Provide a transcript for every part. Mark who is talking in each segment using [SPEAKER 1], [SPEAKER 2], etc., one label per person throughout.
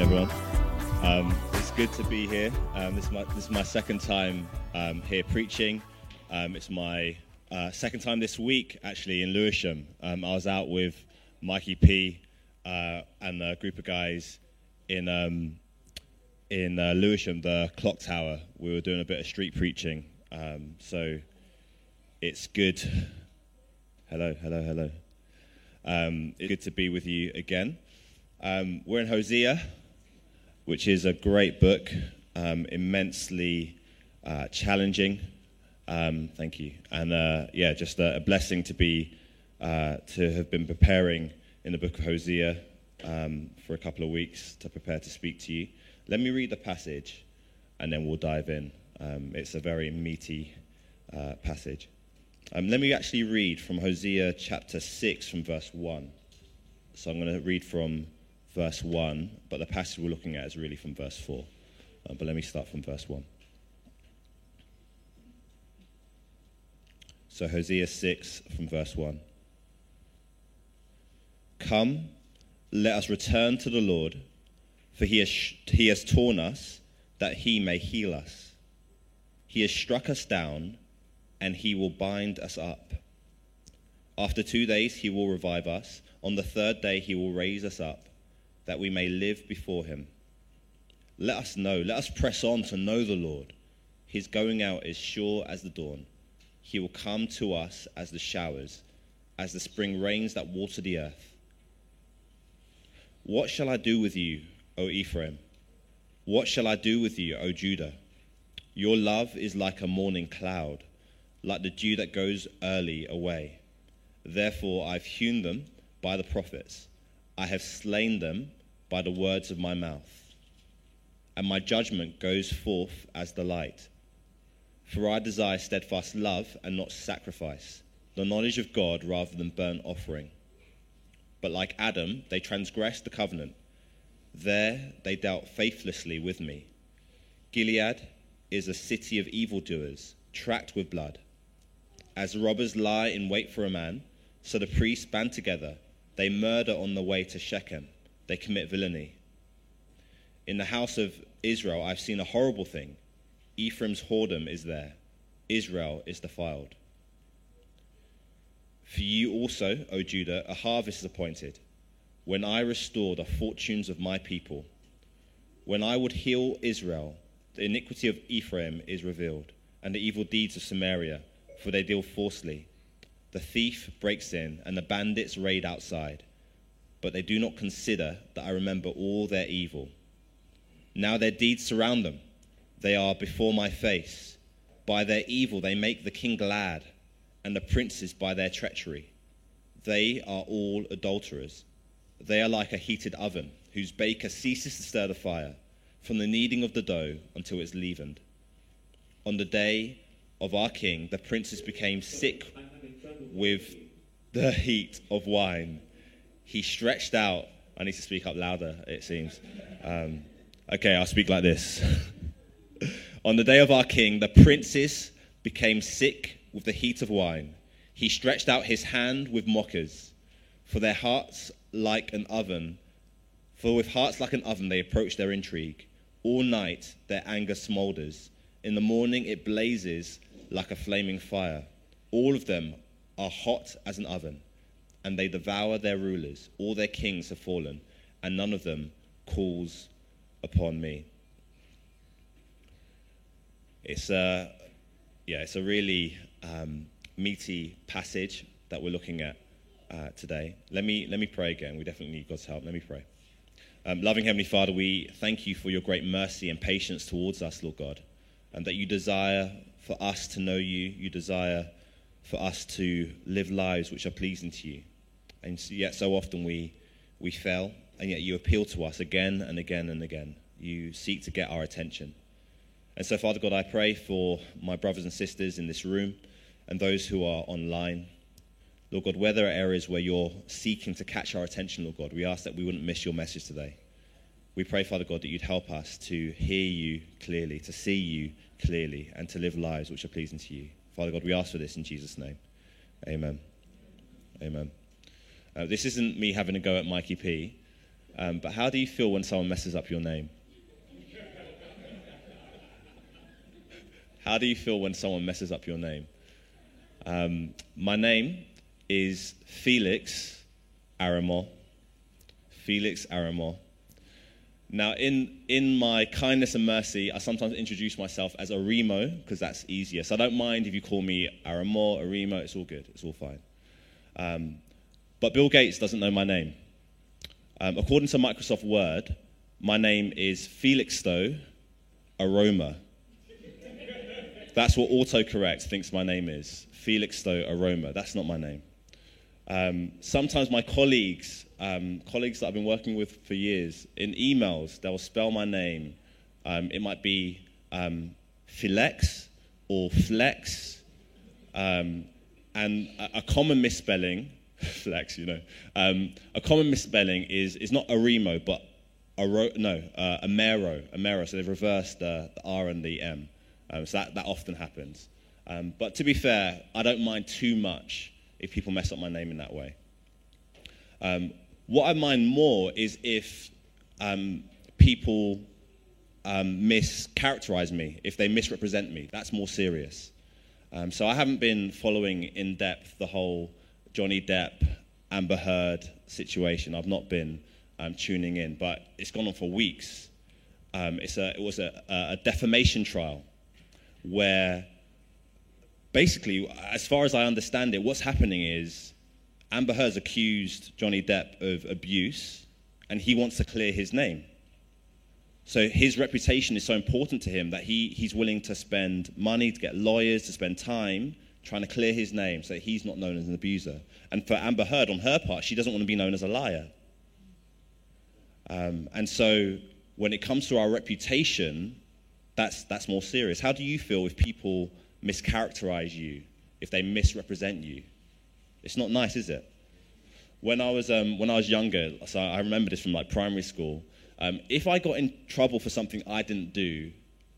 [SPEAKER 1] everyone. Um, it's good to be here. Um, this, is my, this is my second time um, here preaching. Um, it's my uh, second time this week, actually, in Lewisham. Um, I was out with Mikey P uh, and a group of guys in, um, in uh, Lewisham, the clock tower. We were doing a bit of street preaching. so it's good. Hello, hello, hello. it's good to be with you again. We're in Hosea, which is a great book, um, immensely uh, challenging. Um, thank you, and uh, yeah, just a, a, blessing to be uh, to have been preparing in the book of Hosea um, for a couple of weeks to prepare to speak to you. Let me read the passage, and then we'll dive in. Um, it's a very meaty uh, passage. Um, let me actually read from Hosea chapter six, from verse one. So I'm going to read from verse 1, but the passage we're looking at is really from verse 4. Um, but let me start from verse 1. So, Hosea 6 from verse 1. Come, let us return to the Lord, for he has, he has torn us that he may heal us. He has struck us down, and he will bind us up. After two days, he will revive us. On the third day, he will raise us up that we may live before him. Let us know, let us press on to know the Lord. His going out is sure as the dawn. He will come to us as the showers, as the spring rains that water the earth. What shall I do with you, O Ephraim? What shall I do with you, O Judah? Your love is like a morning cloud, like the dew that goes early away. Therefore I've hewn them by the prophets, I have slain them by the words of my mouth. And my judgment goes forth as the light. For I desire steadfast love and not sacrifice, the knowledge of God rather than burnt offering. But like Adam, they transgressed the covenant. There they dealt faithlessly with me. Gilead is a city of evildoers, tracked with blood. As robbers lie in wait for a man, so the priests band together. They murder on the way to Shechem they commit villainy. In the house of Israel, I've seen a horrible thing. Ephraim's whoredom is there, Israel is defiled. For you also, O Judah, a harvest is appointed, when I restore the fortunes of my people. When I would heal Israel, the iniquity of Ephraim is revealed, and the evil deeds of Samaria, for they deal falsely. The thief breaks in, and the bandits raid outside but they do not consider that I remember all their evil. Now their deeds surround them. They are before my face. By their evil they make the king glad, and the princes by their treachery. They are all adulterers. They are like a heated oven, whose baker ceases to stir the fire, from the kneading of the dough until it's leavened. On the day of our king, the princes became sick with the heat of wine he stretched out. I need to speak up louder, it seems. Um, okay, I'll speak like this. On the day of our king, the princes became sick with the heat of wine. He stretched out his hand with mockers, for their hearts like an oven. For with hearts like an oven, they approach their intrigue. All night, their anger smolders. In the morning, it blazes like a flaming fire. All of them are hot as an oven and they devour their rulers. All their kings have fallen, and none of them calls upon me. It's a, yeah, it's a really um, meaty passage that we're looking at uh, today. Let me, let me pray again. We definitely need God's help. Let me pray. Um, loving Heavenly Father, we thank you for your great mercy and patience towards us, Lord God, and that you desire for us to know you, you desire for us to live lives which are pleasing to you. And yet, so often we, we fail, and yet you appeal to us again and again and again. You seek to get our attention. And so, Father God, I pray for my brothers and sisters in this room and those who are online. Lord God, where there are areas where you're seeking to catch our attention, Lord God, we ask that we wouldn't miss your message today. We pray, Father God, that you'd help us to hear you clearly, to see you clearly, and to live lives which are pleasing to you. Father God, we ask for this in Jesus' name. Amen. Amen. Uh, this isn't me having a go at Mikey P, Um, but how do you feel when someone messes up your name? How do you feel when someone messes up your name? Um, my name is Felix Aramor. Felix Aramor. Now, in, in my kindness and mercy, I sometimes introduce myself as Arimo because that's easier. So I don't mind if you call me Aramor, Arimo, it's all good, it's all fine. Um, but Bill Gates doesn't know my name. Um, according to Microsoft Word, my name is Felixstowe Aroma. That's what autocorrect thinks my name is Felixstowe Aroma. That's not my name. Um, sometimes my colleagues, um, colleagues that I've been working with for years, in emails, they'll spell my name. Um, it might be um, Filex or Flex. Um, and a, a, common misspelling, Flex, you know, um, a common misspelling is, is not Arimo, but Aro, no, uh, Amero, Amero. So they've reversed the, the R and the M. Um, so that, that often happens. Um, but to be fair, I don't mind too much if people mess up my name in that way. Um, what I mind more is if um, people um, mischaracterize me, if they misrepresent me. That's more serious. So I haven't been following in depth the whole Johnny Depp, Amber Heard situation. I've not been um, tuning in, but it's gone on for weeks. Um, it's a, it was a, a defamation trial where basically, as far as I understand it, what's happening is Amber Heard's accused Johnny Depp of abuse, and he wants to clear his name. So his reputation is so important to him that he, he's willing to spend money to get lawyers, to spend time trying to clear his name so he's not known as an abuser. And for Amber Heard, on her part, she doesn't want to be known as a liar. Um, and so when it comes to our reputation, that's, that's more serious. How do you feel if people mischaracterize you, if they misrepresent you? It's not nice, is it? When I was, um, when I was younger, so I remember this from like primary school, um, if I got in trouble for something I didn't do,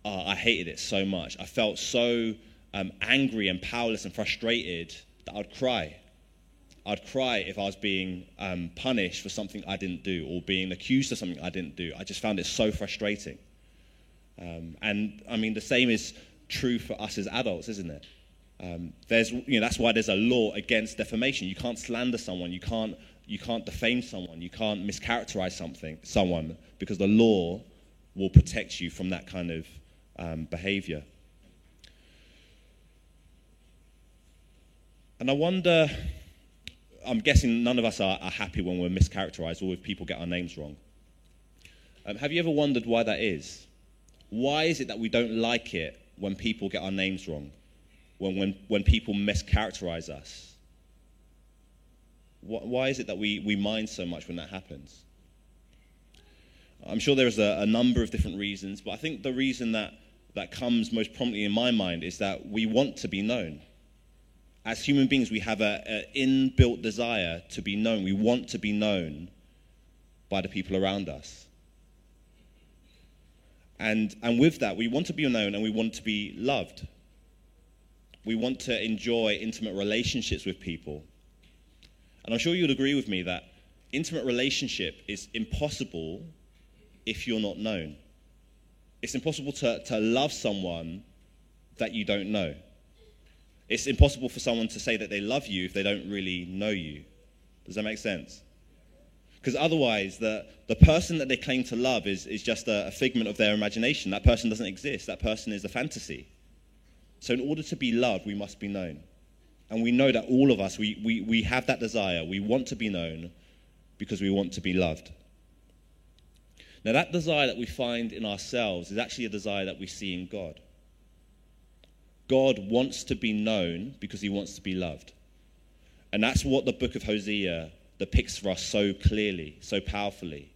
[SPEAKER 1] uh, I hated it so much. I felt so um, angry and powerless and frustrated that I'd cry. I'd cry if I was being um, punished for something I didn't do or being accused of something I didn't do. I just found it so frustrating. Um, and I mean, the same is true for us as adults, isn't it? Um, there's, you know, that's why there's a law against defamation. You can't slander someone. You can't, you can't defame someone. You can't mischaracterize something, someone, because the law will protect you from that kind of um, behavior. And I wonder, I'm guessing none of us are, are happy when we're mischaracterized or if people get our names wrong. Um, have you ever wondered why that is? Why is it that we don't like it when people get our names wrong? When, when, when people mischaracterize us? Why is it that we, we mind so much when that happens? I'm sure there's a, a number of different reasons, but I think the reason that, that comes most prominently in my mind is that we want to be known. As human beings, we have an inbuilt desire to be known. We want to be known by the people around us. And, and with that, we want to be known and we want to be loved. We want to enjoy intimate relationships with people. And I'm sure you'd agree with me that intimate relationship is impossible if you're not known. It's impossible to, to love someone that you don't know. It's impossible for someone to say that they love you if they don't really know you. Does that make sense? Because otherwise, the, the person that they claim to love is, is just a, a figment of their imagination. That person doesn't exist, that person is a fantasy. So, in order to be loved, we must be known. And we know that all of us, we, we, we have that desire. We want to be known because we want to be loved. Now, that desire that we find in ourselves is actually a desire that we see in God. God wants to be known because he wants to be loved. And that's what the book of Hosea depicts for us so clearly, so powerfully.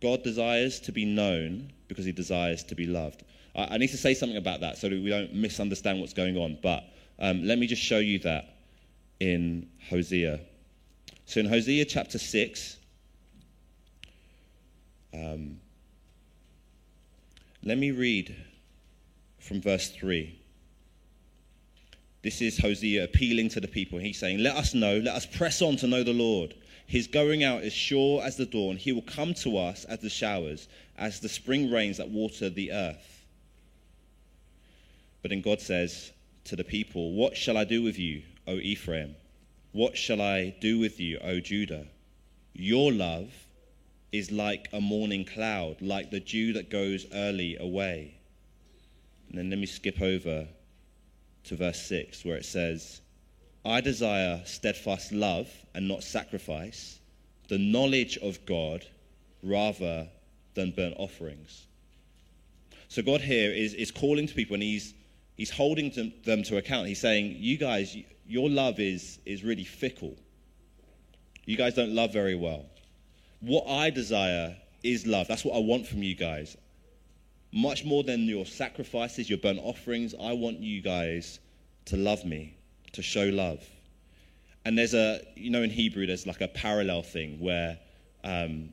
[SPEAKER 1] God desires to be known because he desires to be loved. I, I need to say something about that so that we don't misunderstand what's going on, but um, let me just show you that in Hosea. So in Hosea chapter 6, um, let me read from verse 3. This is Hosea appealing to the people. He's saying, Let us know, let us press on to know the Lord. His going out is sure as the dawn. He will come to us as the showers, as the spring rains that water the earth. But then God says to the people, What shall I do with you, O Ephraim? What shall I do with you, O Judah? Your love is like a morning cloud, like the dew that goes early away. And then let me skip over to verse 6, where it says, I desire steadfast love and not sacrifice, the knowledge of God rather than burnt offerings. So God here is, is calling to people and he's, he's holding to them to account. He's saying, You guys, your love is, is really fickle. You guys don't love very well. What I desire is love. That's what I want from you guys. Much more than your sacrifices, your burnt offerings, I want you guys to love me, to show love. And there's a, you know, in Hebrew, there's like a parallel thing where um,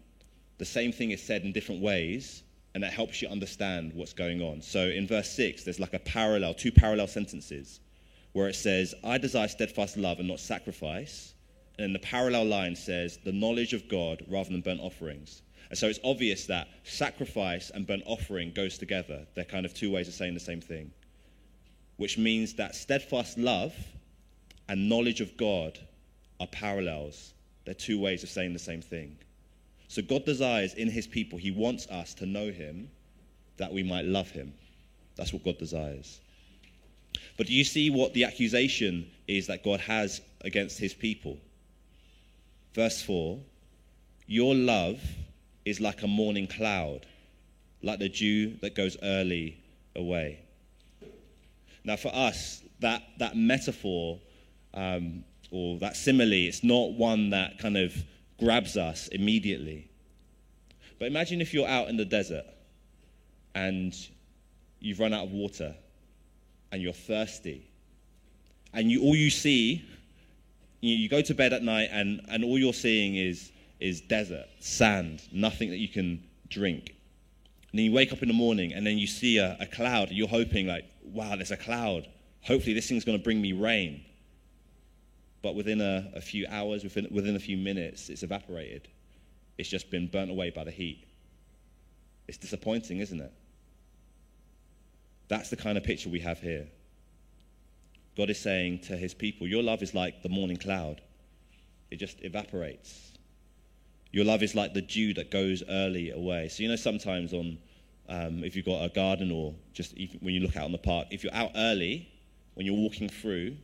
[SPEAKER 1] the same thing is said in different ways, and that helps you understand what's going on. So in verse 6, there's like a parallel, two parallel sentences where it says, I desire steadfast love and not sacrifice. And then the parallel line says, the knowledge of God rather than burnt offerings. And so it's obvious that sacrifice and burnt offering goes together. They're kind of two ways of saying the same thing. Which means that steadfast love and knowledge of God are parallels. They're two ways of saying the same thing. So God desires in his people, he wants us to know him that we might love him. That's what God desires. But do you see what the accusation is that God has against his people? Verse 4 Your love is like a morning cloud, like the dew that goes early away. Now, for us, that, that metaphor um, or that simile, it's not one that kind of grabs us immediately. But imagine if you're out in the desert and you've run out of water and you're thirsty. And you, all you see, you, you go to bed at night and, and all you're seeing is, is desert, sand, nothing that you can drink. And then you wake up in the morning and then you see a, a cloud you're hoping like, wow, there's a cloud. Hopefully this thing's going to bring me rain. But within a, a few hours, within, within a few minutes, it's evaporated. It's just been burnt away by the heat. It's disappointing, isn't it? That's the kind of picture we have here. God is saying to his people, Your love is like the morning cloud, it just evaporates. Your love is like the dew that goes early away. So, you know, sometimes on, um, if you've got a garden or just when you look out on the park, if you're out early, when you're walking through,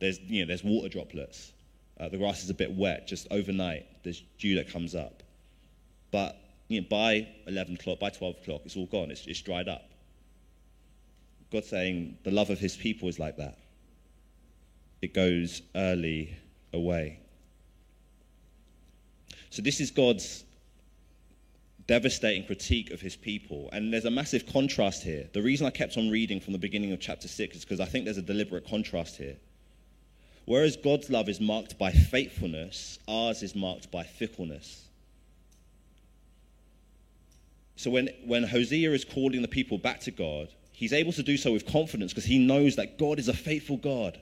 [SPEAKER 1] there's, you know, there's water droplets. Uh, the grass is a bit wet, just overnight, there's dew that comes up. But you know, by 11 o'clock, by 12 o'clock, it's all gone, it's, it's dried up. God saying the love of his people is like that. It goes early away. So, this is God's devastating critique of his people. And there's a massive contrast here. The reason I kept on reading from the beginning of chapter 6 is because I think there's a deliberate contrast here. Whereas God's love is marked by faithfulness, ours is marked by fickleness. So when, when Hosea is calling the people back to God, he's able to do so with confidence because he knows that God is a faithful God,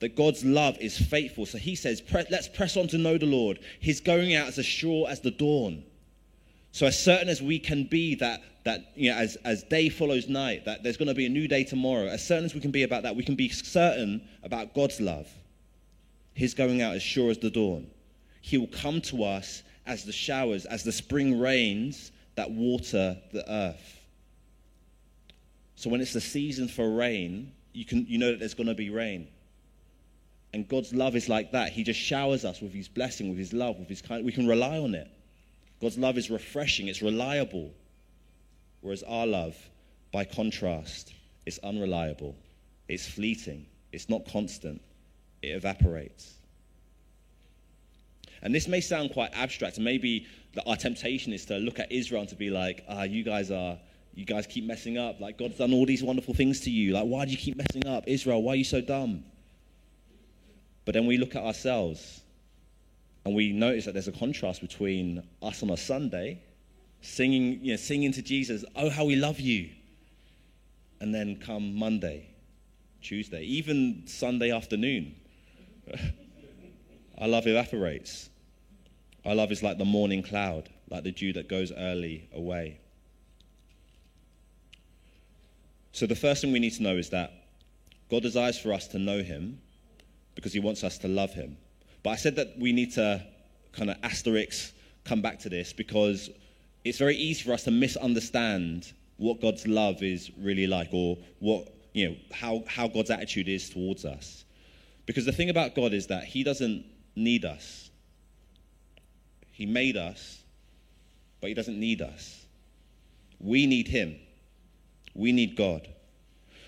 [SPEAKER 1] that God's love is faithful. So he says, Let's press on to know the Lord. He's going out as sure as the dawn. So, as certain as we can be that, that you know, as, as day follows night, that there's going to be a new day tomorrow, as certain as we can be about that, we can be certain about God's love. His going out as sure as the dawn. He will come to us as the showers, as the spring rains that water the earth. So when it's the season for rain, you, can, you know that there's going to be rain. And God's love is like that. He just showers us with his blessing, with his love, with his kind. We can rely on it. God's love is refreshing, it's reliable. Whereas our love, by contrast, is unreliable, it's fleeting, it's not constant, it evaporates. And this may sound quite abstract, and maybe our temptation is to look at Israel and to be like, ah, you guys are you guys keep messing up. Like, God's done all these wonderful things to you. Like, why do you keep messing up? Israel, why are you so dumb? But then we look at ourselves and we notice that there's a contrast between us on a Sunday singing, you know, singing to Jesus, oh, how we love you. And then come Monday, Tuesday, even Sunday afternoon, our love evaporates. Our love is like the morning cloud, like the dew that goes early away. So, the first thing we need to know is that God desires for us to know Him because He wants us to love Him. But I said that we need to kind of asterisk come back to this because it's very easy for us to misunderstand what God's love is really like or what, you know, how, how God's attitude is towards us. Because the thing about God is that He doesn't need us. He made us, but He doesn't need us. We need Him. We need God.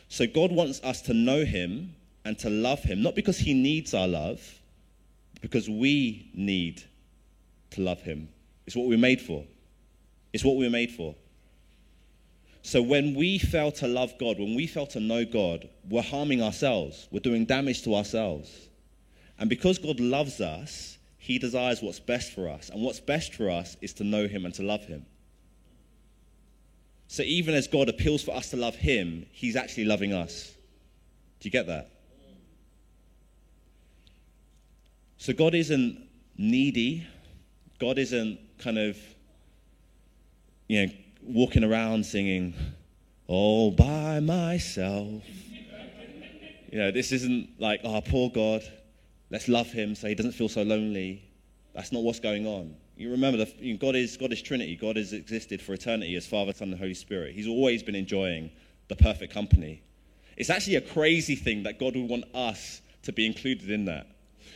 [SPEAKER 1] So God wants us to know Him and to love Him, not because He needs our love, because we need to love Him. It's what we're made for. It's what we're made for. So when we fail to love God, when we fail to know God, we're harming ourselves. We're doing damage to ourselves. And because God loves us, He desires what's best for us. And what's best for us is to know Him and to love Him. So even as God appeals for us to love Him, He's actually loving us. Do you get that? So God isn't needy. God isn't kind of, you know, walking around singing, all by myself. you know, this isn't like, oh, poor God, let's love him so he doesn't feel so lonely. That's not what's going on. You remember, that you know, God, is, God is Trinity. God has existed for eternity as Father, Son, and Holy Spirit. He's always been enjoying the perfect company. It's actually a crazy thing that God would want us to be included in that.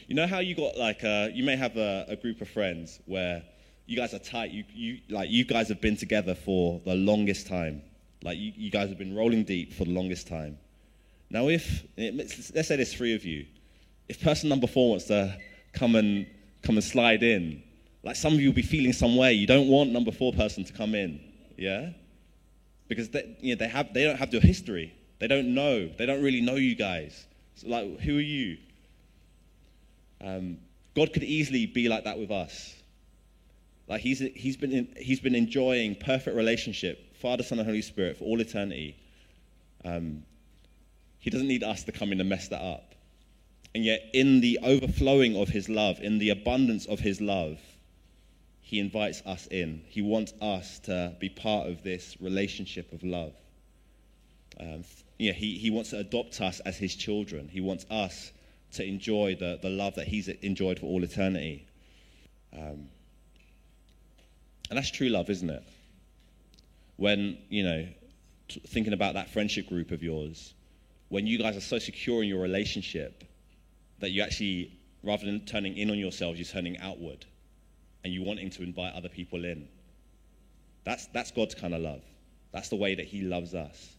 [SPEAKER 1] You know how you got like, a, uh, you may have a, a group of friends where you guys are tight. You, you, like, you guys have been together for the longest time. Like, you, you guys have been rolling deep for the longest time. Now, if, let's say there's three of you. If person number four wants to come and, come and slide in, like some of you will be feeling some way. You don't want number four person to come in, yeah? Because they, you know, they, have, they don't have your history. They don't know. They don't really know you guys. So, like, who are you? Um, God could easily be like that with us. Like he's, he's, been in, he's been enjoying perfect relationship, Father, Son, and Holy Spirit for all eternity. Um, he doesn't need us to come in and mess that up. And yet, in the overflowing of his love, in the abundance of his love, he invites us in. He wants us to be part of this relationship of love. Um, yeah, he, he wants to adopt us as his children. He wants us to enjoy the, the love that he's enjoyed for all eternity. Um, and that's true love, isn't it? When, you know, t- thinking about that friendship group of yours, when you guys are so secure in your relationship that you actually, rather than turning in on yourselves, you're turning outward and you're wanting to invite other people in. That's, that's God's kind of love. That's the way that He loves us.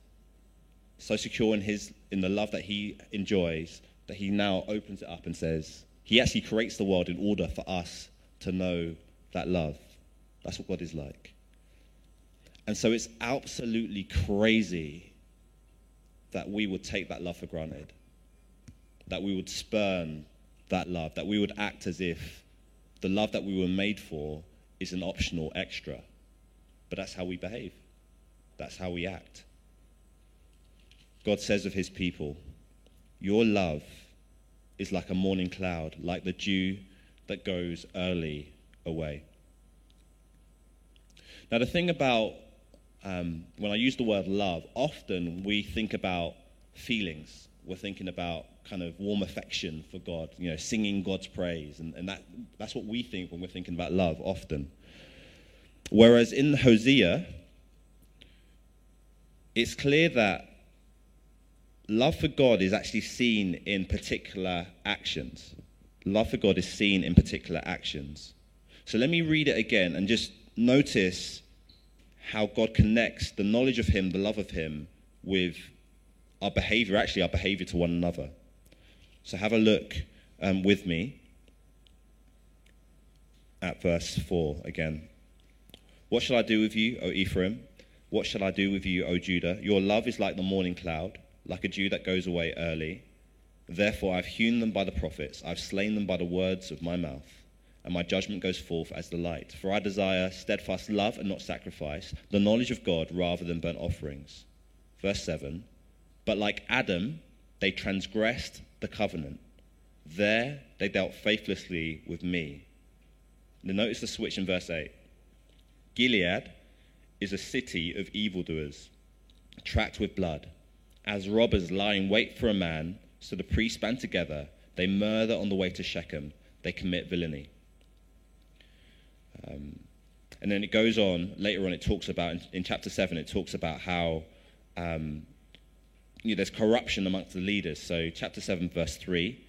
[SPEAKER 1] So secure in, his, in the love that He enjoys that He now opens it up and says, He actually creates the world in order for us to know that love. That's what God is like. And so it's absolutely crazy that we would take that love for granted, that we would spurn that love, that we would act as if the love that we were made for is an optional extra. But that's how we behave, that's how we act. God says of his people, Your love is like a morning cloud, like the dew that goes early away. Now, the thing about um, when I use the word love, often we think about feelings. We're thinking about kind of warm affection for God, you know, singing God's praise. And, and that, that's what we think when we're thinking about love often. Whereas in Hosea, it's clear that love for God is actually seen in particular actions. Love for God is seen in particular actions. So let me read it again and just notice how God connects the knowledge of Him, the love of Him, with our behavior, actually, our behavior to one another. So have a look um, with me at verse 4 again. What shall I do with you, O Ephraim? What shall I do with you, O Judah? Your love is like the morning cloud, like a dew that goes away early. Therefore, I've hewn them by the prophets, I've slain them by the words of my mouth and my judgment goes forth as the light. For I desire steadfast love and not sacrifice, the knowledge of God rather than burnt offerings. Verse 7 But like Adam, they transgressed the covenant. There they dealt faithlessly with me. Then notice the switch in verse 8. Gilead is a city of evildoers, tracked with blood. As robbers lie in wait for a man, so the priests band together. They murder on the way to Shechem. They commit villainy. Um, and then it goes on, later on, it talks about, in, in chapter 7, it talks about how um, you know, there's corruption amongst the leaders. So, chapter 7, verse 3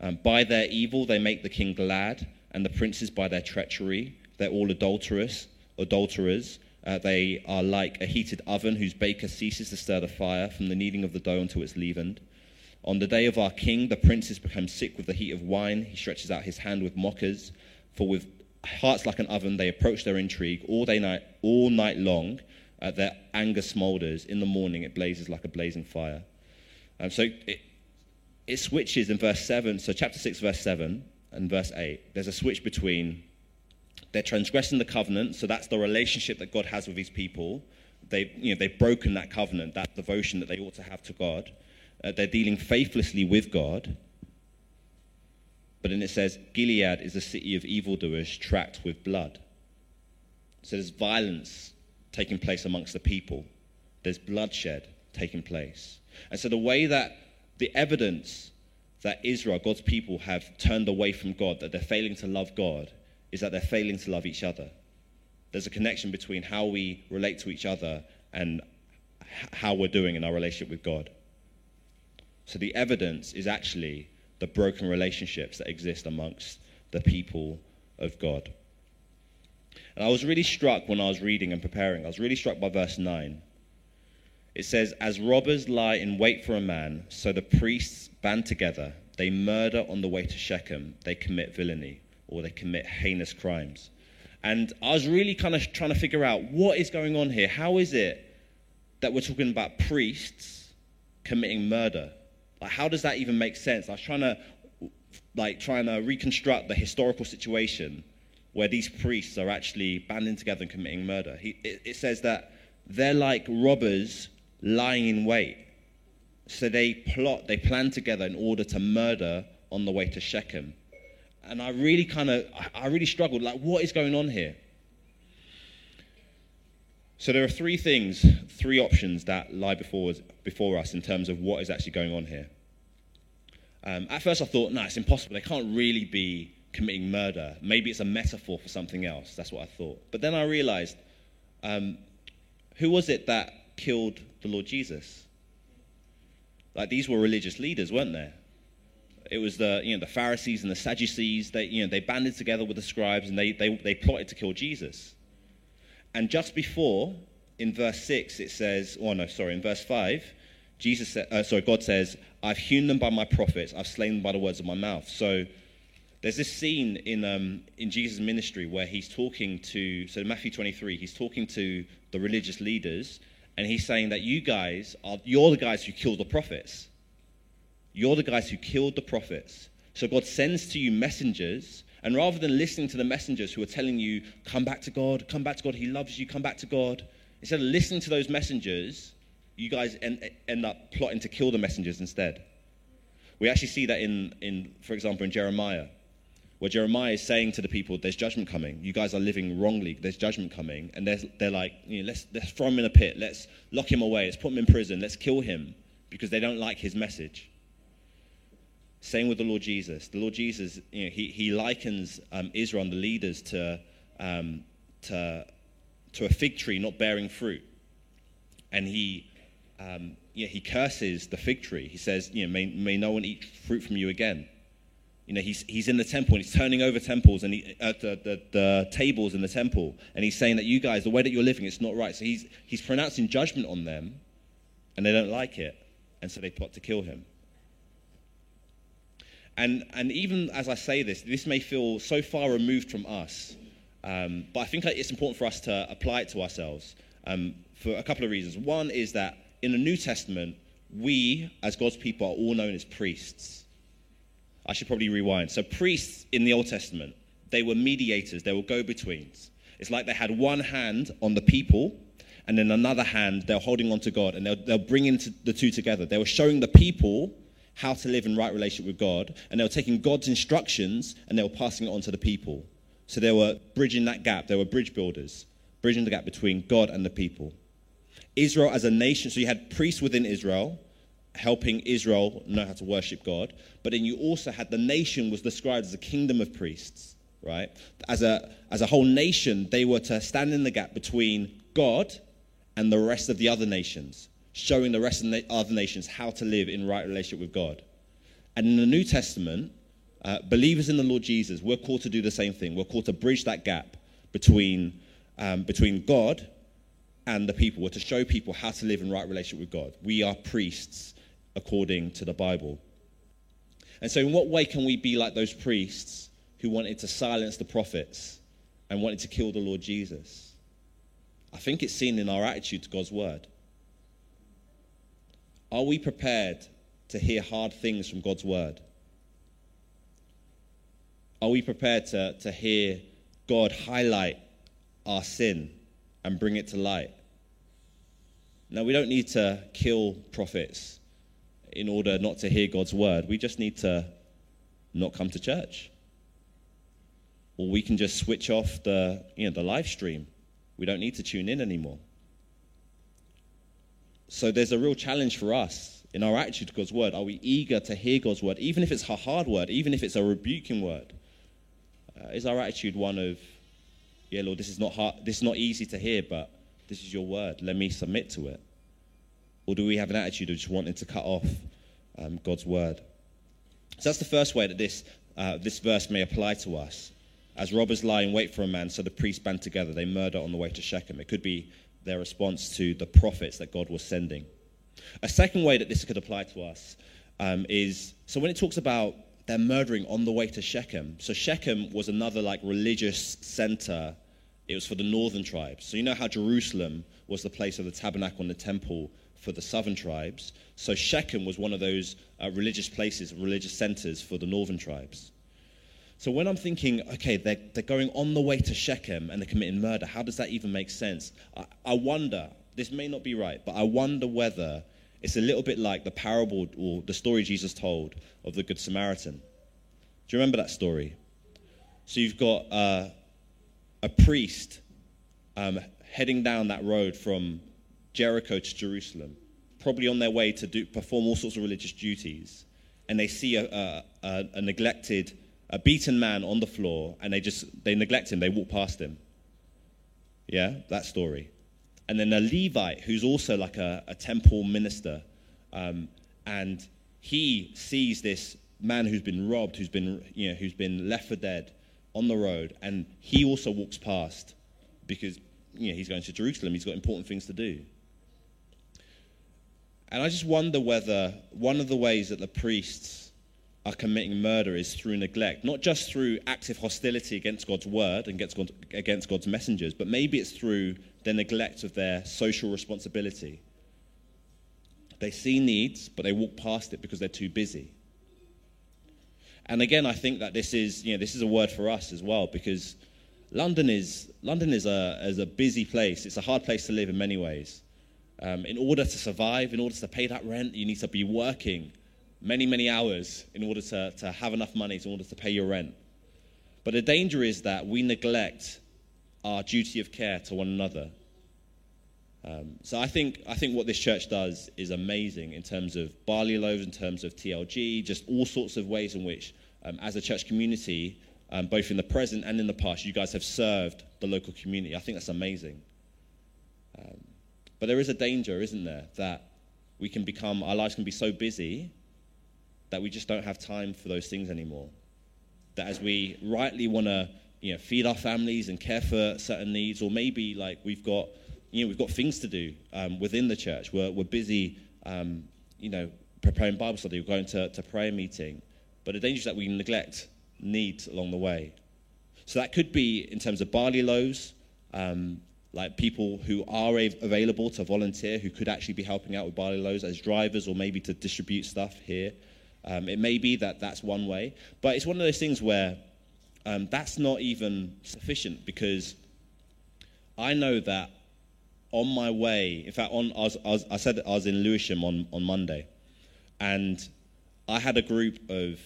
[SPEAKER 1] um, By their evil they make the king glad, and the princes by their treachery. They're all adulterous, adulterers. Uh, they are like a heated oven whose baker ceases to stir the fire from the kneading of the dough until it's leavened. On the day of our king, the princes become sick with the heat of wine. He stretches out his hand with mockers, for with hearts like an oven they approach their intrigue all day night, all night long. Uh, their anger smolders. In the morning, it blazes like a blazing fire. Um, so it, it switches in verse 7. So, chapter 6, verse 7 and verse 8. There's a switch between they're transgressing the covenant, so that's the relationship that God has with his people. They, you know, they've broken that covenant, that devotion that they ought to have to God. Uh, they're dealing faithlessly with God. But then it says, Gilead is a city of evildoers tracked with blood. So there's violence taking place amongst the people, there's bloodshed taking place. And so the way that the evidence that Israel, God's people, have turned away from God, that they're failing to love God, is that they're failing to love each other. There's a connection between how we relate to each other and how we're doing in our relationship with God. So the evidence is actually the broken relationships that exist amongst the people of God. And I was really struck when I was reading and preparing. I was really struck by verse 9. It says, As robbers lie in wait for a man, so the priests band together. They murder on the way to Shechem. They commit villainy or they commit heinous crimes. And I was really kind of trying to figure out what is going on here. How is it that we're talking about priests committing murder? Like, how does that even make sense? I was trying to, like, trying to reconstruct the historical situation where these priests are actually banding together and committing murder. He, it, it says that they're like robbers lying in wait. So they plot, they plan together in order to murder on the way to Shechem. And I really kind of, I really struggled. Like, what is going on here? So there are three things, three options that lie before us, before us in terms of what is actually going on here. Um, at first, I thought, no, it's impossible. They can't really be committing murder. Maybe it's a metaphor for something else. That's what I thought. But then I realized, um, who was it that killed the Lord Jesus. Like these were religious leaders, weren't they? It was the, you know, the Pharisees and the Sadducees. They, you know, they banded together with the scribes and they, they, they plotted to kill Jesus. And just before, in verse 6, it says, oh no, sorry, in verse 5, Jesus said, uh, sorry, God says, I've hewn them by my prophets, I've slain them by the words of my mouth. So there's this scene in, um, in Jesus' ministry where he's talking to, so Matthew 23, he's talking to the religious leaders and he's saying that you guys are, you're the guys who killed the prophets. You're the guys who killed the prophets. So God sends to you messengers, and rather than listening to the messengers who are telling you, come back to God, come back to God, He loves you, come back to God, instead of listening to those messengers, you guys end, end up plotting to kill the messengers instead. We actually see that in, in, for example, in Jeremiah where Jeremiah is saying to the people, There's judgment coming. You guys are living wrongly. There's judgment coming. And they're, they're like, you know, let's, let's throw him in a pit. Let's lock him away. Let's put him in prison. Let's kill him because they don't like his message. Same with the Lord Jesus. The Lord Jesus, you know, he, he likens um, Israel and the leaders to, um, to, to a fig tree not bearing fruit. And he, um, know, he curses the fig tree. He says, you know, may, may no one eat fruit from you again. You know, he's, he's in the temple and he's turning over temples and he, uh, the, the, the tables in the temple. And he's saying that you guys, the way that you're living, it's not right. So he's, he's pronouncing judgment on them and they don't like it. And so they plot to kill him. And, and even as I say this, this may feel so far removed from us. Um, but I think it's important for us to apply it to ourselves um, for a couple of reasons. One is that in the New Testament, we, as God's people, are all known as priests. I should probably rewind. So, priests in the Old Testament, they were mediators, they were go betweens. It's like they had one hand on the people, and then another hand they're holding on to God, and they'll, they'll bring into the two together. They were showing the people how to live in right relationship with God, and they were taking God's instructions and they were passing it on to the people. So they were bridging that gap. They were bridge builders, bridging the gap between God and the people. Israel as a nation, so you had priests within Israel helping Israel know how to worship God, but then you also had the nation was described as a kingdom of priests, right? As a, as a whole nation, they were to stand in the gap between God and the rest of the other nations, showing the rest of the other nations how to live in right relationship with God. And in the New Testament, uh, believers in the Lord Jesus, we're called to do the same thing. We're called to bridge that gap between, um, between God and the people. We're to show people how to live in right relationship with God. We are priests according to the Bible. And so, in what way can we be like those priests who wanted to silence the prophets and wanted to kill the Lord Jesus? I think it's seen in our attitude to God's word. Are we prepared to hear hard things from God's word? Are we prepared to, to hear God highlight our sin and bring it to light? Now, we don't need to kill prophets in order not to hear God's word. We just need to not come to church. Or we can just switch off the, you know, the live stream. We don't need to tune in anymore. So there's a real challenge for us in our attitude to God's word. Are we eager to hear God's word, even if it's a hard word, even if it's a rebuking word? Uh, is our attitude one of, yeah, Lord, this is not hard, this is not easy to hear, but this is your word. Let me submit to it. Or do we have an attitude of just wanting to cut off um, God's word? So that's the first way that this, uh, this verse may apply to us. As robbers lie in wait for a man, so the priests band together. They murder on the way to Shechem. It could be their response to the prophets that God was sending. A second way that this could apply to us um, is so when it talks about they're murdering on the way to Shechem. So Shechem was another like religious center. It was for the northern tribes. So you know how Jerusalem was the place of the tabernacle and the temple for the southern tribes. So Shechem was one of those uh, religious places, religious centers for the northern tribes. So when I'm thinking, okay, they're, they're going on the way to Shechem and they're committing murder, how does that even make sense? I, I wonder, this may not be right, but I wonder whether it's a little bit like the parable or the story Jesus told of the Good Samaritan. Do you remember that story? So you've got uh, a priest um, heading down that road from Jericho to Jerusalem, probably on their way to do, perform all sorts of religious duties, and they see a, a, a neglected, a beaten man on the floor, and they just they neglect him. They walk past him. Yeah, that story and then a Levite who's also like a, a temple minister. Um, and he sees this man who's been robbed, who's been, you know, who's been left for dead on the road, and he also walks past because you know, he's going to Jerusalem, he's got important things to do. And I just wonder whether one of the ways that the priests are committing murder is through neglect, not just through active hostility against God's word and against God's messengers, but maybe it's through their neglect of their social responsibility. They see needs, but they walk past it because they're too busy. And again, I think that this is, you know, this is a word for us as well because London is, London is a, is a busy place. It's a hard place to live in many ways. Um, in order to survive, in order to pay that rent, you need to be working many, many hours in order to, to have enough money in order to pay your rent. But the danger is that we neglect our duty of care to one another. Um, so I think, I think what this church does is amazing in terms of barley loaves, in terms of TLG, just all sorts of ways in which, um, as a church community, um, both in the present and in the past, you guys have served the local community. I think that's amazing. Um, but there is a danger, isn't there, that we can become, our lives can be so busy that we just don't have time for those things anymore. That as we rightly want to you know, feed our families and care for certain needs, or maybe like we've got, you know, we've got things to do um, within the church. We're, we're busy, um, you know, preparing Bible study, we're going to, to prayer meeting. But the danger is that we neglect needs along the way. So that could be in terms of barley loaves, um, like people who are available to volunteer, who could actually be helping out with barley loaves as drivers or maybe to distribute stuff here. Um, it may be that that's one way, but it's one of those things where um, that's not even sufficient because I know that on my way, in fact, on, I, was, I, was, I said I was in Lewisham on, on Monday, and I had a group of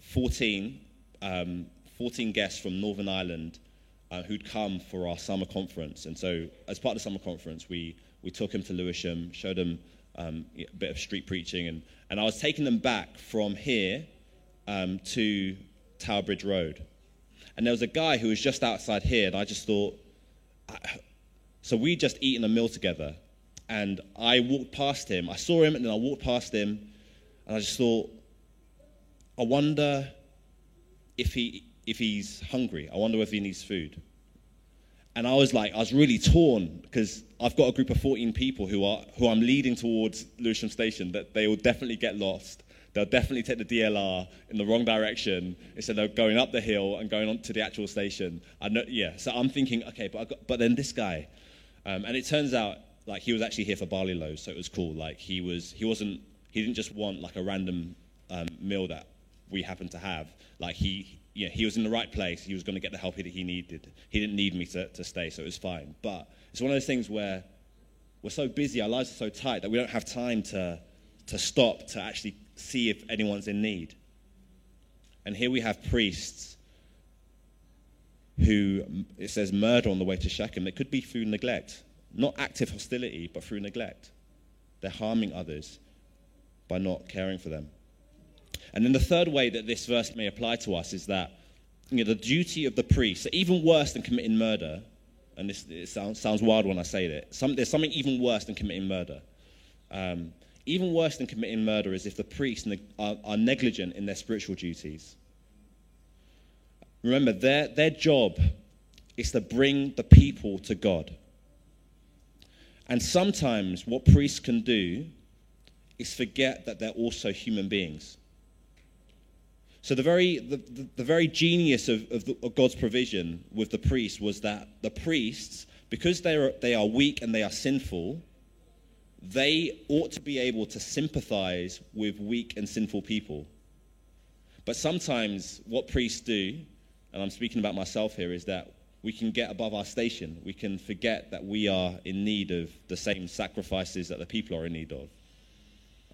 [SPEAKER 1] 14 um, 14 guests from Northern Ireland uh, who'd come for our summer conference. And so, as part of the summer conference, we, we took them to Lewisham, showed them um, a bit of street preaching, and, and I was taking them back from here um, to Tower Bridge Road. And there was a guy who was just outside here, and I just thought, so we just eaten a meal together, and I walked past him. I saw him, and then I walked past him, and I just thought, I wonder if he if he's hungry. I wonder if he needs food. And I was like, I was really torn because I've got a group of 14 people who are who I'm leading towards Lewisham Station that they will definitely get lost. They'll definitely take the DLR in the wrong direction instead of going up the hill and going on to the actual station. I know, yeah. So I'm thinking, okay, but got, but then this guy, um, and it turns out like he was actually here for barley loaves, so it was cool. Like he was, he wasn't, he didn't just want like a random um, meal that we happened to have. Like he, know, he was in the right place. He was going to get the help that he needed. He didn't need me to, to stay, so it was fine. But it's one of those things where we're so busy, our lives are so tight that we don't have time to, to stop to actually see if anyone's in need. And here we have priests who, it says, murder on the way to Shechem. It could be through neglect, not active hostility, but through neglect. They're harming others by not caring for them. And then the third way that this verse may apply to us is that you know, the duty of the priest, even worse than committing murder, and this it sounds, sounds wild when I say that, some, there's something even worse than committing murder. Um, even worse than committing murder is if the priests are, are negligent in their spiritual duties. Remember, their, their job is to bring the people to God. And sometimes what priests can do is forget that they're also human beings. So the very, the, the, very genius of, of, the, of, God's provision with the priests was that the priests, because they are, they are weak and they are sinful, they ought to be able to sympathize with weak and sinful people. But sometimes what priests do, and I'm speaking about myself here, is that we can get above our station. We can forget that we are in need of the same sacrifices that the people are in need of.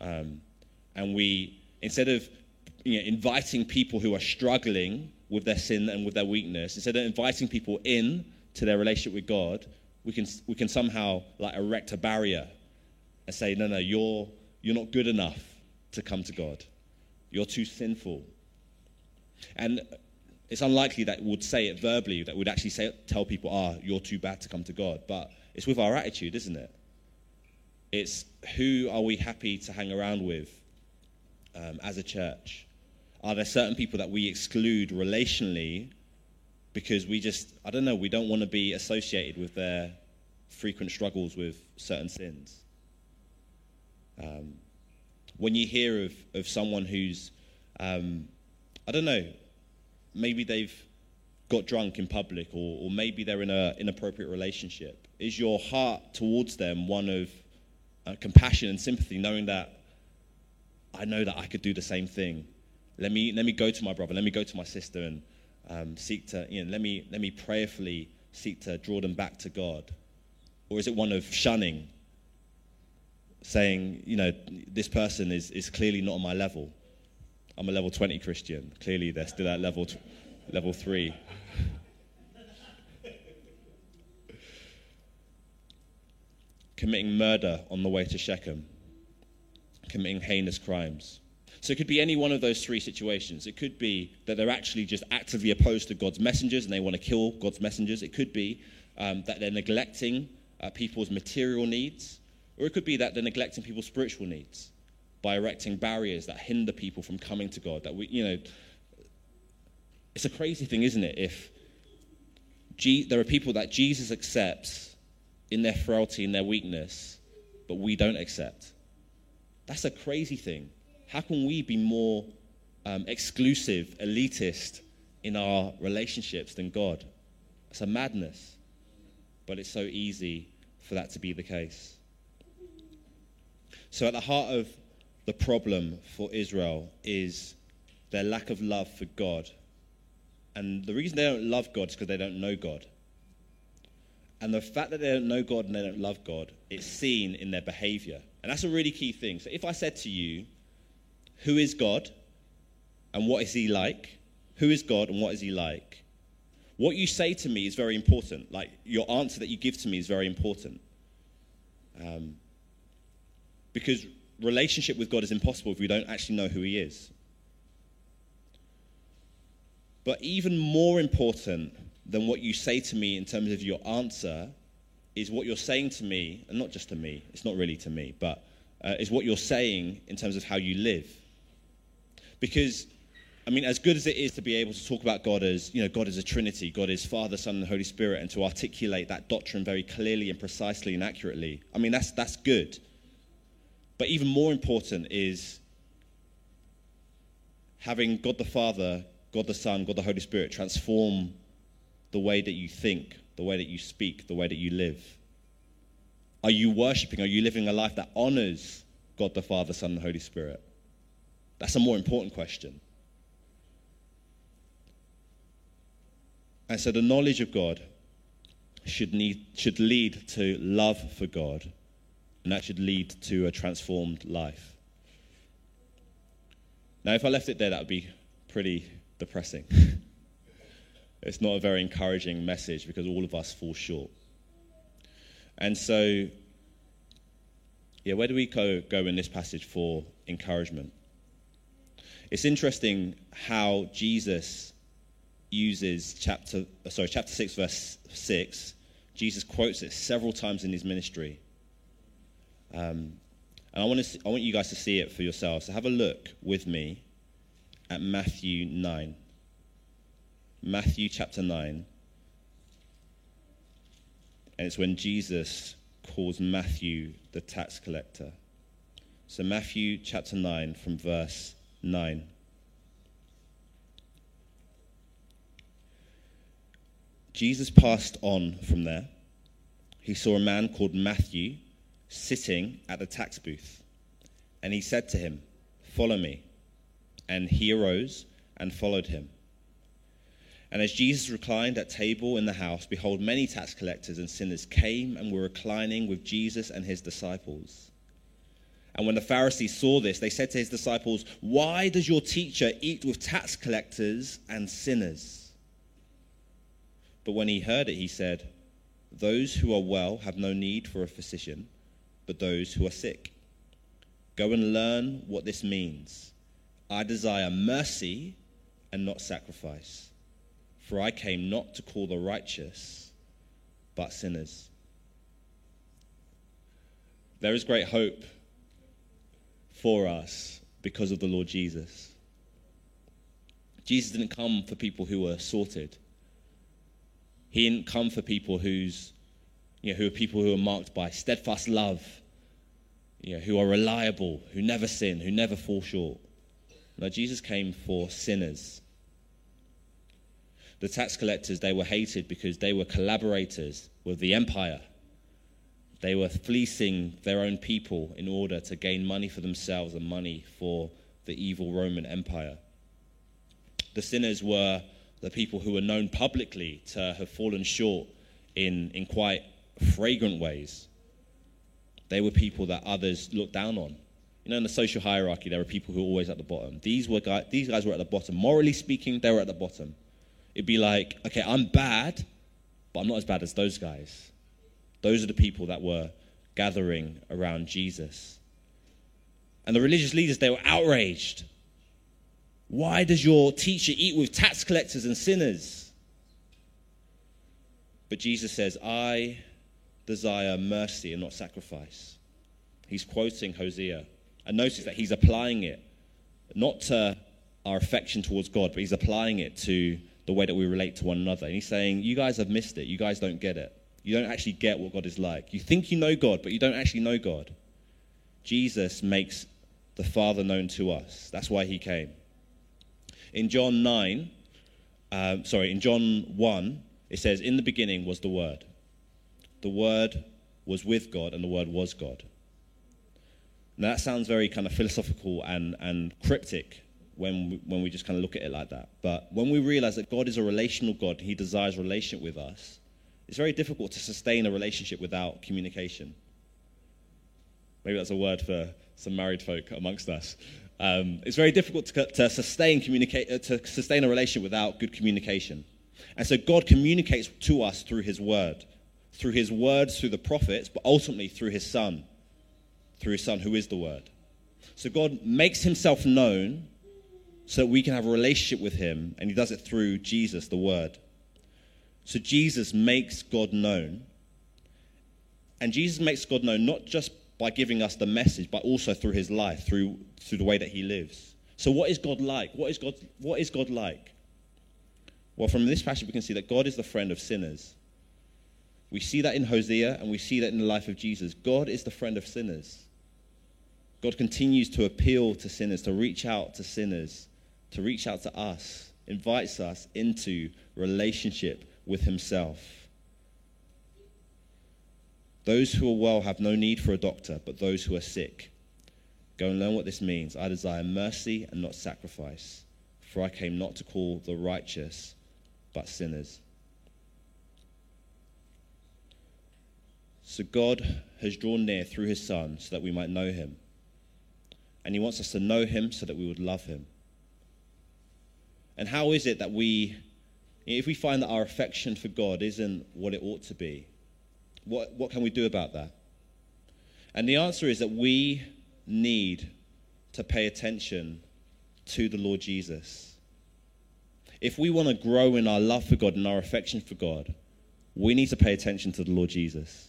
[SPEAKER 1] Um, and we, instead of you know, inviting people who are struggling with their sin and with their weakness, instead of inviting people in to their relationship with God, we can, we can somehow like erect a barrier and say, no, no, you're, you're not good enough to come to God. You're too sinful. And it's unlikely that we would say it verbally, that we'd actually say, tell people, ah, you're too bad to come to God. But it's with our attitude, isn't it? It's who are we happy to hang around with um, as a church? Are there certain people that we exclude relationally because we just, I don't know, we don't want to be associated with their frequent struggles with certain sins? Um, when you hear of, of someone who's, um, I don't know, maybe they've got drunk in public or, or maybe they're in an inappropriate relationship, is your heart towards them one of uh, compassion and sympathy, knowing that I know that I could do the same thing? Let me, let me go to my brother, let me go to my sister and um, seek to, you know, let me, let me prayerfully seek to draw them back to God? Or is it one of shunning, saying, you know, this person is, is clearly not on my level? I'm a level 20 Christian. Clearly, they're still at level, t- level 3. Committing murder on the way to Shechem, committing heinous crimes. So it could be any one of those three situations. It could be that they're actually just actively opposed to God's messengers and they want to kill God's messengers. It could be um, that they're neglecting uh, people's material needs, or it could be that they're neglecting people's spiritual needs by erecting barriers that hinder people from coming to God. That we, you know, it's a crazy thing, isn't it? If G- there are people that Jesus accepts in their frailty, in their weakness, but we don't accept. That's a crazy thing. How can we be more um, exclusive, elitist in our relationships than God? It's a madness. But it's so easy for that to be the case. So, at the heart of the problem for Israel is their lack of love for God. And the reason they don't love God is because they don't know God. And the fact that they don't know God and they don't love God, it's seen in their behavior. And that's a really key thing. So if I said to you, who is God and what is he like? Who is God and what is he like? What you say to me is very important. Like your answer that you give to me is very important. Um, because relationship with God is impossible if we don't actually know who he is. But even more important than what you say to me in terms of your answer is what you're saying to me, and not just to me, it's not really to me, but uh, is what you're saying in terms of how you live. Because, I mean, as good as it is to be able to talk about God as, you know, God is a Trinity, God is Father, Son, and Holy Spirit, and to articulate that doctrine very clearly and precisely and accurately, I mean, that's, that's good. But even more important is having God the Father, God the Son, God the Holy Spirit transform the way that you think, the way that you speak, the way that you live? Are you worshiping? Are you living a life that honors God the Father, Son, and Holy Spirit? That's a more important question. And so the knowledge of God should, need, should lead to love for God, and that should lead to a transformed life. Now, if I left it there, that would be pretty depressing. it's not a very encouraging message because all of us fall short. And so, yeah, where do we go, go in this passage for encouragement? It's interesting how Jesus uses chapter, sorry, chapter 6, verse 6. Jesus quotes it several times in his ministry. Um, and I want, to, I want you guys to see it for yourselves. So have a look with me at Matthew 9. Matthew chapter 9. And it's when Jesus calls Matthew the tax collector. So, Matthew chapter 9, from verse 9. Jesus passed on from there. He saw a man called Matthew sitting at the tax booth. And he said to him, Follow me. And he arose and followed him. And as Jesus reclined at table in the house, behold, many tax collectors and sinners came and were reclining with Jesus and his disciples. And when the Pharisees saw this, they said to his disciples, Why does your teacher eat with tax collectors and sinners? But when he heard it, he said, Those who are well have no need for a physician, but those who are sick. Go and learn what this means. I desire mercy and not sacrifice for I came not to call the righteous, but sinners. There is great hope for us because of the Lord Jesus. Jesus didn't come for people who were sorted. He didn't come for people who's, you know, who are people who are marked by steadfast love, you know, who are reliable, who never sin, who never fall short. No, Jesus came for sinners the tax collectors, they were hated because they were collaborators with the empire. They were fleecing their own people in order to gain money for themselves and money for the evil Roman Empire. The sinners were the people who were known publicly to have fallen short in, in quite fragrant ways. They were people that others looked down on. You know, in the social hierarchy, there were people who were always at the bottom. These, were guys, these guys were at the bottom. Morally speaking, they were at the bottom. It'd be like, okay, I'm bad, but I'm not as bad as those guys. Those are the people that were gathering around Jesus. And the religious leaders, they were outraged. Why does your teacher eat with tax collectors and sinners? But Jesus says, I desire mercy and not sacrifice. He's quoting Hosea. And notice that he's applying it not to our affection towards God, but he's applying it to the way that we relate to one another. And he's saying, You guys have missed it. You guys don't get it. You don't actually get what God is like. You think you know God, but you don't actually know God. Jesus makes the Father known to us. That's why he came. In John 9, um, sorry, in John 1, it says, In the beginning was the Word. The Word was with God, and the Word was God. Now, that sounds very kind of philosophical and, and cryptic when we, when we just kind of look at it like that. But when we realize that God is a relational God, He desires relationship with us, it's very difficult to sustain a relationship without communication. Maybe that's a word for some married folk amongst us. Um, it's very difficult to, to sustain communicate uh, to sustain a relationship without good communication. And so God communicates to us through His Word, through His words, through the prophets, but ultimately through His Son, through His Son, who is the Word. So God makes Himself known so that we can have a relationship with Him, and He does it through Jesus, the Word. So Jesus makes God known. And Jesus makes God known not just by giving us the message, but also through his life, through, through the way that he lives. So, what is God like? What is God, what is God like? Well, from this passage, we can see that God is the friend of sinners. We see that in Hosea, and we see that in the life of Jesus. God is the friend of sinners. God continues to appeal to sinners, to reach out to sinners, to reach out to us, invites us into relationship with himself. Those who are well have no need for a doctor, but those who are sick. Go and learn what this means. I desire mercy and not sacrifice, for I came not to call the righteous, but sinners. So God has drawn near through his Son so that we might know him. And he wants us to know him so that we would love him. And how is it that we if we find that our affection for God isn't what it ought to be, what, what can we do about that? And the answer is that we need to pay attention to the Lord Jesus. If we want to grow in our love for God and our affection for God, we need to pay attention to the Lord Jesus.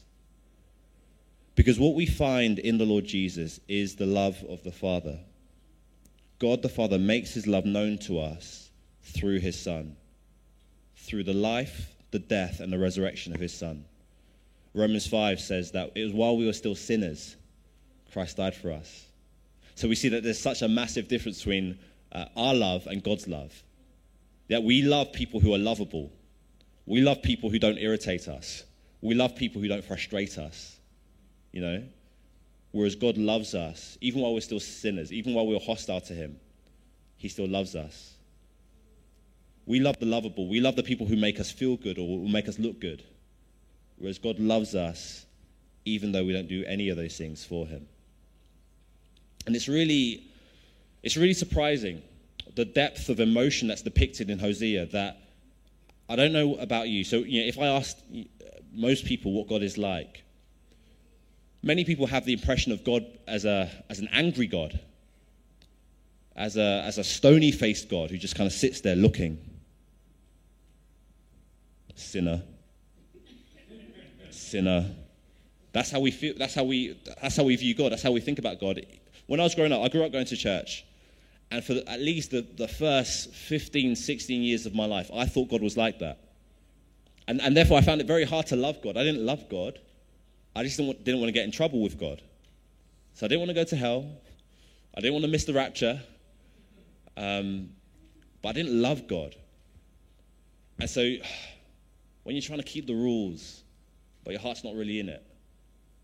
[SPEAKER 1] Because what we find in the Lord Jesus is the love of the Father. God the Father makes his love known to us through his Son through the life, the death, and the resurrection of his Son. Romans 5 says that it was while we were still sinners, Christ died for us. So we see that there's such a massive difference between uh, our love and God's love. That we love people who are lovable. We love people who don't irritate us. We love people who don't frustrate us. You know? Whereas God loves us, even while we're still sinners, even while we're hostile to Him, He still loves us. We love the lovable. We love the people who make us feel good or will make us look good. Whereas God loves us even though we don't do any of those things for him. And it's really, it's really surprising the depth of emotion that's depicted in Hosea that I don't know about you. So, you know, if I asked most people what God is like, many people have the impression of God as, a, as an angry God, as a, as a stony faced God who just kind of sits there looking sinner, sinner. That's how we feel. That's how we. That's how we view God. That's how we think about God. When I was growing up, I grew up going to church, and for at least the, the first 15, 16 years of my life, I thought God was like that, and and therefore I found it very hard to love God. I didn't love God. I just didn't want, didn't want to get in trouble with God, so I didn't want to go to hell. I didn't want to miss the rapture. Um, but I didn't love God. And so when you're trying to keep the rules, but your heart's not really in it.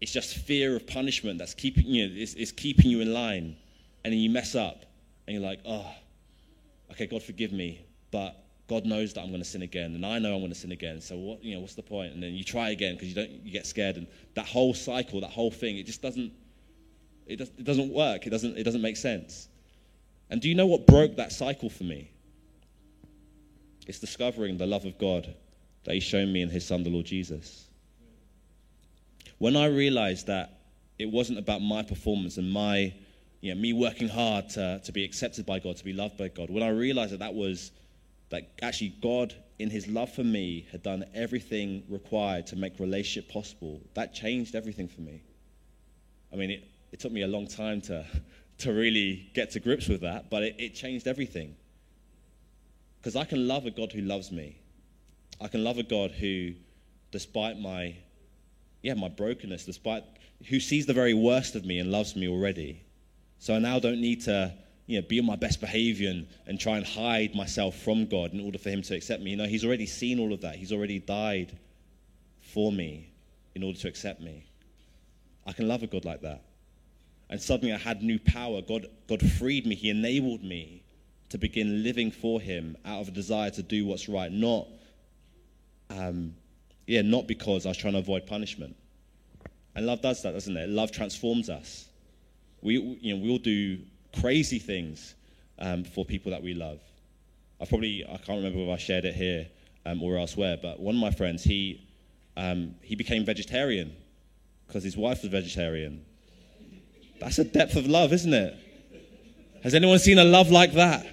[SPEAKER 1] It's just fear of punishment that's keeping you, is, is keeping you in line. And then you mess up, and you're like, oh, okay, God forgive me, but God knows that I'm going to sin again, and I know I'm going to sin again. So what, you know, what's the point? And then you try again because you don't, you get scared, and that whole cycle, that whole thing, it just doesn't, it, does, it doesn't work. It doesn't, it doesn't make sense. And do you know what broke that cycle for me? It's discovering the love of God that He's shown me in His Son, the Lord Jesus. When I realized that it wasn't about my performance and my, you know, me working hard to, to be accepted by God, to be loved by God, when I realized that that was, that actually God, in His love for me, had done everything required to make relationship possible, that changed everything for me. I mean, it, it took me a long time to, to really get to grips with that, but it, it changed everything. Because I can love a God who loves me. I can love a God who, despite my, yeah, my brokenness, despite who sees the very worst of me and loves me already. So I now don't need to, you know, be on my best behavior and, and try and hide myself from God in order for Him to accept me. You know, He's already seen all of that. He's already died for me in order to accept me. I can love a God like that. And suddenly I had new power. God, God freed me. He enabled me to begin living for Him out of a desire to do what's right, not um, yeah, not because I was trying to avoid punishment. And love does that, doesn't it? Love transforms us. We, you know, we all do crazy things um, for people that we love. I probably, I can't remember if I shared it here um, or elsewhere, but one of my friends, he, um, he became vegetarian because his wife was vegetarian. That's a depth of love, isn't it? Has anyone seen a love like that?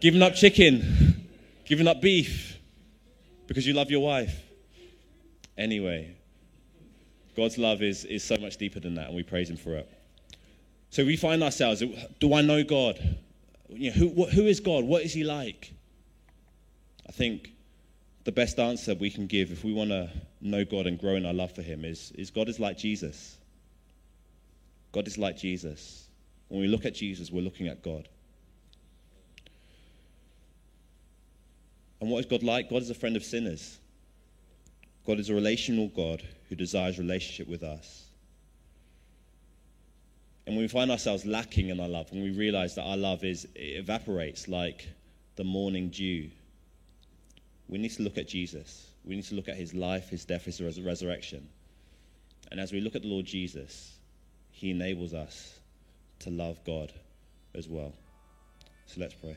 [SPEAKER 1] Giving up chicken, giving up beef because you love your wife. Anyway, God's love is, is so much deeper than that, and we praise Him for it. So we find ourselves do I know God? You know, who, who is God? What is He like? I think the best answer we can give if we want to know God and grow in our love for Him is, is God is like Jesus. God is like Jesus. When we look at Jesus, we're looking at God. And what is God like? God is a friend of sinners. God is a relational God who desires relationship with us. And when we find ourselves lacking in our love, when we realize that our love is evaporates like the morning dew, we need to look at Jesus. We need to look at his life, his death, his res- resurrection. And as we look at the Lord Jesus, he enables us to love God as well. So let's pray.